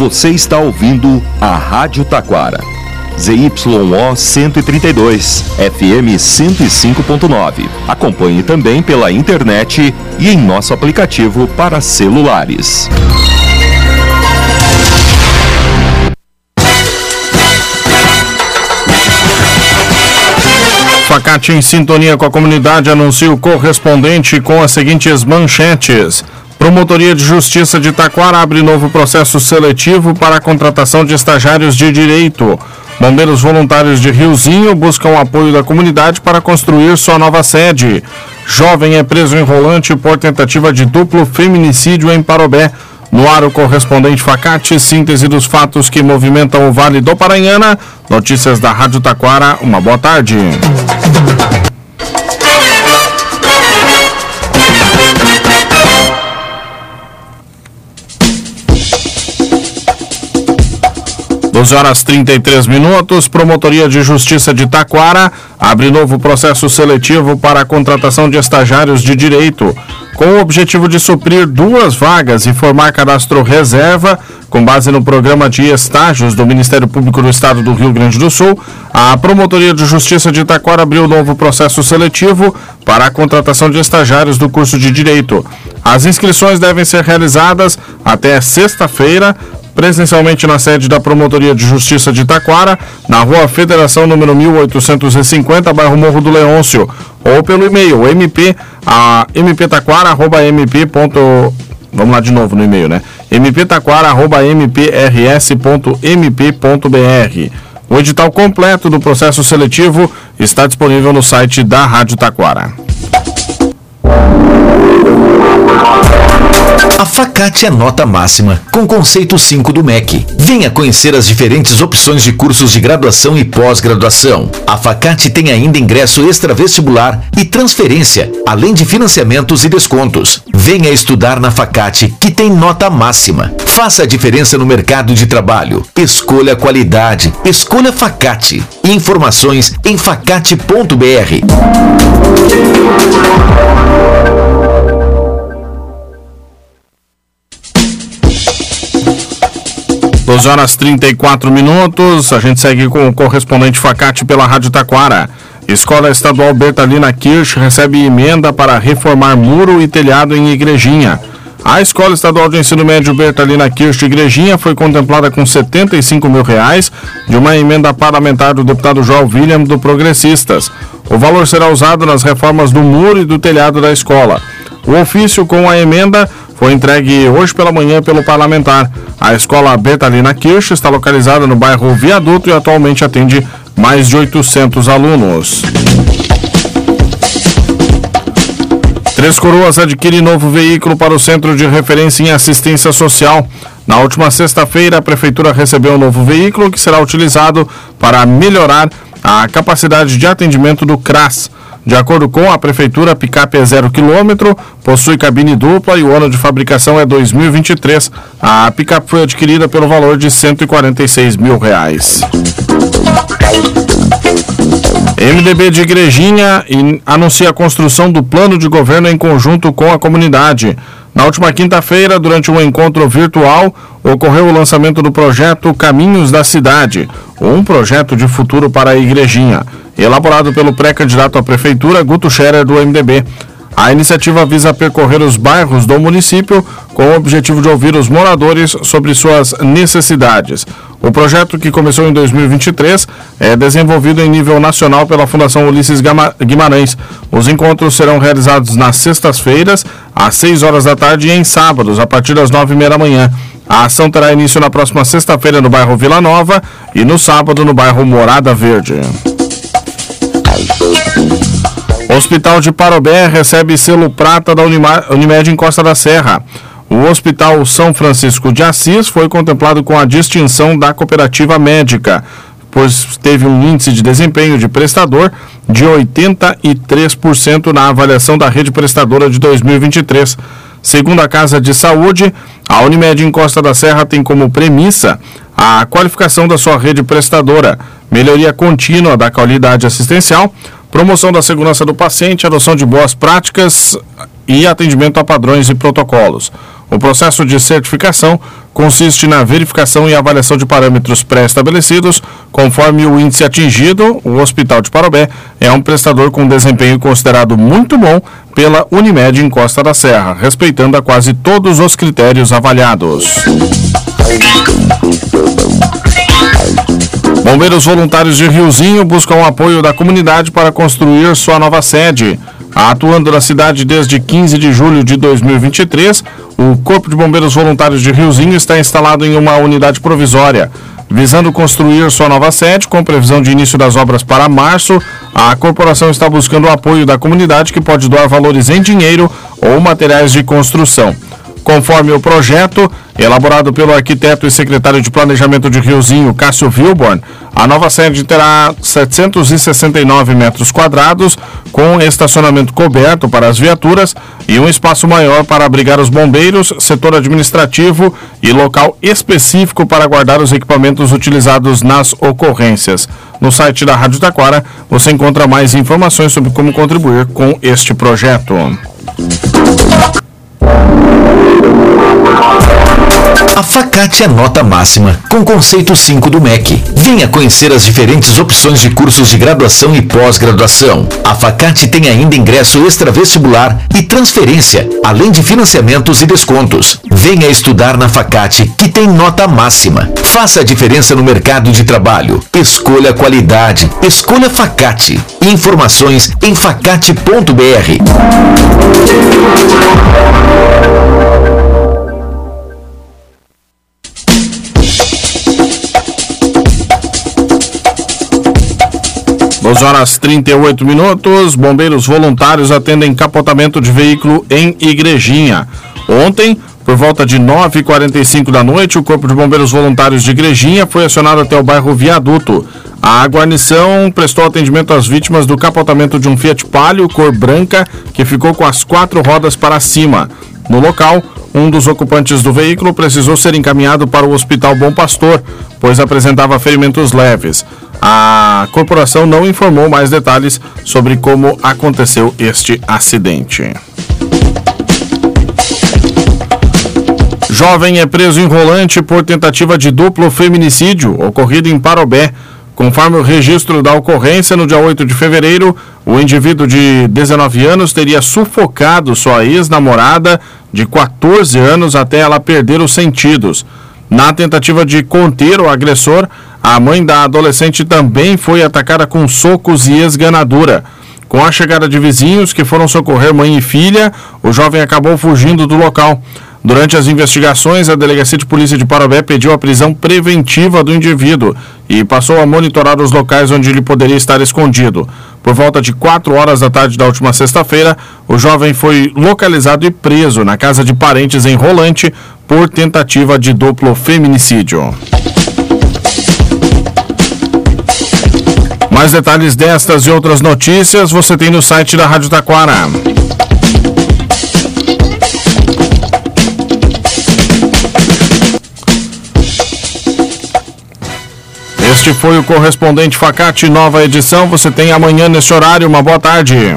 Você está ouvindo a Rádio Taquara. ZYO 132, FM 105.9. Acompanhe também pela internet e em nosso aplicativo para celulares. Facate em sintonia com a comunidade anuncia o correspondente com as seguintes manchetes. Promotoria de Justiça de Taquara abre novo processo seletivo para a contratação de estagiários de direito. Bombeiros voluntários de Riozinho buscam apoio da comunidade para construir sua nova sede. Jovem é preso em rolante por tentativa de duplo feminicídio em Parobé. No ar, o correspondente Facate, síntese dos fatos que movimentam o Vale do Paranhana. Notícias da Rádio Taquara, uma boa tarde. 12 horas 33 minutos. Promotoria de Justiça de Taquara abre novo processo seletivo para a contratação de estagiários de direito, com o objetivo de suprir duas vagas e formar cadastro reserva. Com base no programa de estágios do Ministério Público do Estado do Rio Grande do Sul, a Promotoria de Justiça de Taquara abriu novo processo seletivo para a contratação de estagiários do curso de Direito. As inscrições devem ser realizadas até sexta-feira presencialmente na sede da Promotoria de Justiça de Taquara, na Rua Federação número 1850, bairro Morro do Leôncio, ou pelo e-mail mp a mptaquara@mp. Vamos lá de novo no e-mail, né? mptaquara@mprs.mp.br. O edital completo do processo seletivo está disponível no site da Rádio Taquara. A Facate é nota máxima, com conceito 5 do MEC. Venha conhecer as diferentes opções de cursos de graduação e pós-graduação. A Facate tem ainda ingresso extravestibular e transferência, além de financiamentos e descontos. Venha estudar na Facate, que tem nota máxima. Faça a diferença no mercado de trabalho. Escolha qualidade. Escolha Facate. Informações em facate.br. 12 horas 34 minutos. A gente segue com o correspondente Facate pela Rádio Taquara. Escola Estadual Bertalina Kirsch recebe emenda para reformar muro e telhado em Igrejinha. A Escola Estadual de Ensino Médio Bertalina Kirsch Igrejinha foi contemplada com 75 mil reais de uma emenda parlamentar do deputado João William do Progressistas. O valor será usado nas reformas do muro e do telhado da escola. O ofício com a emenda foi entregue hoje pela manhã pelo parlamentar. A escola Betalina Kirsch está localizada no bairro Viaduto e atualmente atende mais de 800 alunos. Três Coroas adquire novo veículo para o Centro de Referência em Assistência Social. Na última sexta-feira, a Prefeitura recebeu um novo veículo que será utilizado para melhorar a capacidade de atendimento do CRAS. De acordo com a Prefeitura, a picape é zero quilômetro, possui cabine dupla e o ano de fabricação é 2023. A picape foi adquirida pelo valor de 146 mil reais. MDB de Igrejinha anuncia a construção do plano de governo em conjunto com a comunidade. Na última quinta-feira, durante um encontro virtual, ocorreu o lançamento do projeto Caminhos da Cidade, um projeto de futuro para a Igrejinha elaborado pelo pré-candidato à prefeitura Guto Scherer do MDB. A iniciativa visa percorrer os bairros do município com o objetivo de ouvir os moradores sobre suas necessidades. O projeto, que começou em 2023, é desenvolvido em nível nacional pela Fundação Ulisses Guimarães. Os encontros serão realizados nas sextas-feiras, às 6 horas da tarde e em sábados, a partir das 9 e meia da manhã. A ação terá início na próxima sexta-feira no bairro Vila Nova e no sábado no bairro Morada Verde. Hospital de Parobé recebe selo prata da Unimed em Costa da Serra. O Hospital São Francisco de Assis foi contemplado com a distinção da cooperativa médica, pois teve um índice de desempenho de prestador de 83% na avaliação da rede prestadora de 2023. Segundo a Casa de Saúde, a Unimed em Costa da Serra tem como premissa a qualificação da sua rede prestadora, melhoria contínua da qualidade assistencial, promoção da segurança do paciente, adoção de boas práticas e atendimento a padrões e protocolos. O processo de certificação consiste na verificação e avaliação de parâmetros pré-estabelecidos. Conforme o índice atingido, o Hospital de Parobé é um prestador com desempenho considerado muito bom pela Unimed em Costa da Serra, respeitando a quase todos os critérios avaliados. Bombeiros voluntários de Riozinho buscam apoio da comunidade para construir sua nova sede. Atuando na cidade desde 15 de julho de 2023, o Corpo de Bombeiros Voluntários de Riozinho está instalado em uma unidade provisória. Visando construir sua nova sede, com previsão de início das obras para março, a corporação está buscando o apoio da comunidade que pode doar valores em dinheiro ou materiais de construção. Conforme o projeto, elaborado pelo arquiteto e secretário de Planejamento de Riozinho, Cássio Vilborn, a nova sede terá 769 metros quadrados, com estacionamento coberto para as viaturas e um espaço maior para abrigar os bombeiros, setor administrativo e local específico para guardar os equipamentos utilizados nas ocorrências. No site da Rádio Taquara, você encontra mais informações sobre como contribuir com este projeto. Facate é nota máxima, com conceito 5 do MEC. Venha conhecer as diferentes opções de cursos de graduação e pós-graduação. A Facate tem ainda ingresso extravestibular e transferência, além de financiamentos e descontos. Venha estudar na Facate, que tem nota máxima. Faça a diferença no mercado de trabalho. Escolha qualidade. Escolha Facate. Informações em facate.br. Duas horas 38 minutos. Bombeiros voluntários atendem capotamento de veículo em Igrejinha. Ontem, por volta de 9h45 da noite, o Corpo de Bombeiros Voluntários de Igrejinha foi acionado até o bairro Viaduto. A guarnição prestou atendimento às vítimas do capotamento de um Fiat Palio cor branca que ficou com as quatro rodas para cima. No local, um dos ocupantes do veículo precisou ser encaminhado para o Hospital Bom Pastor, pois apresentava ferimentos leves. A corporação não informou mais detalhes sobre como aconteceu este acidente. Jovem é preso em rolante por tentativa de duplo feminicídio ocorrido em Parobé. Conforme o registro da ocorrência, no dia 8 de fevereiro, o indivíduo de 19 anos teria sufocado sua ex-namorada de 14 anos até ela perder os sentidos. Na tentativa de conter o agressor, a mãe da adolescente também foi atacada com socos e esganadura. Com a chegada de vizinhos que foram socorrer mãe e filha, o jovem acabou fugindo do local. Durante as investigações, a Delegacia de Polícia de Parobé pediu a prisão preventiva do indivíduo e passou a monitorar os locais onde ele poderia estar escondido. Por volta de 4 horas da tarde da última sexta-feira, o jovem foi localizado e preso na casa de parentes em Rolante por tentativa de duplo feminicídio. Mais detalhes destas e outras notícias você tem no site da Rádio Taquara. Este foi o correspondente Facate, nova edição. Você tem amanhã nesse horário. Uma boa tarde.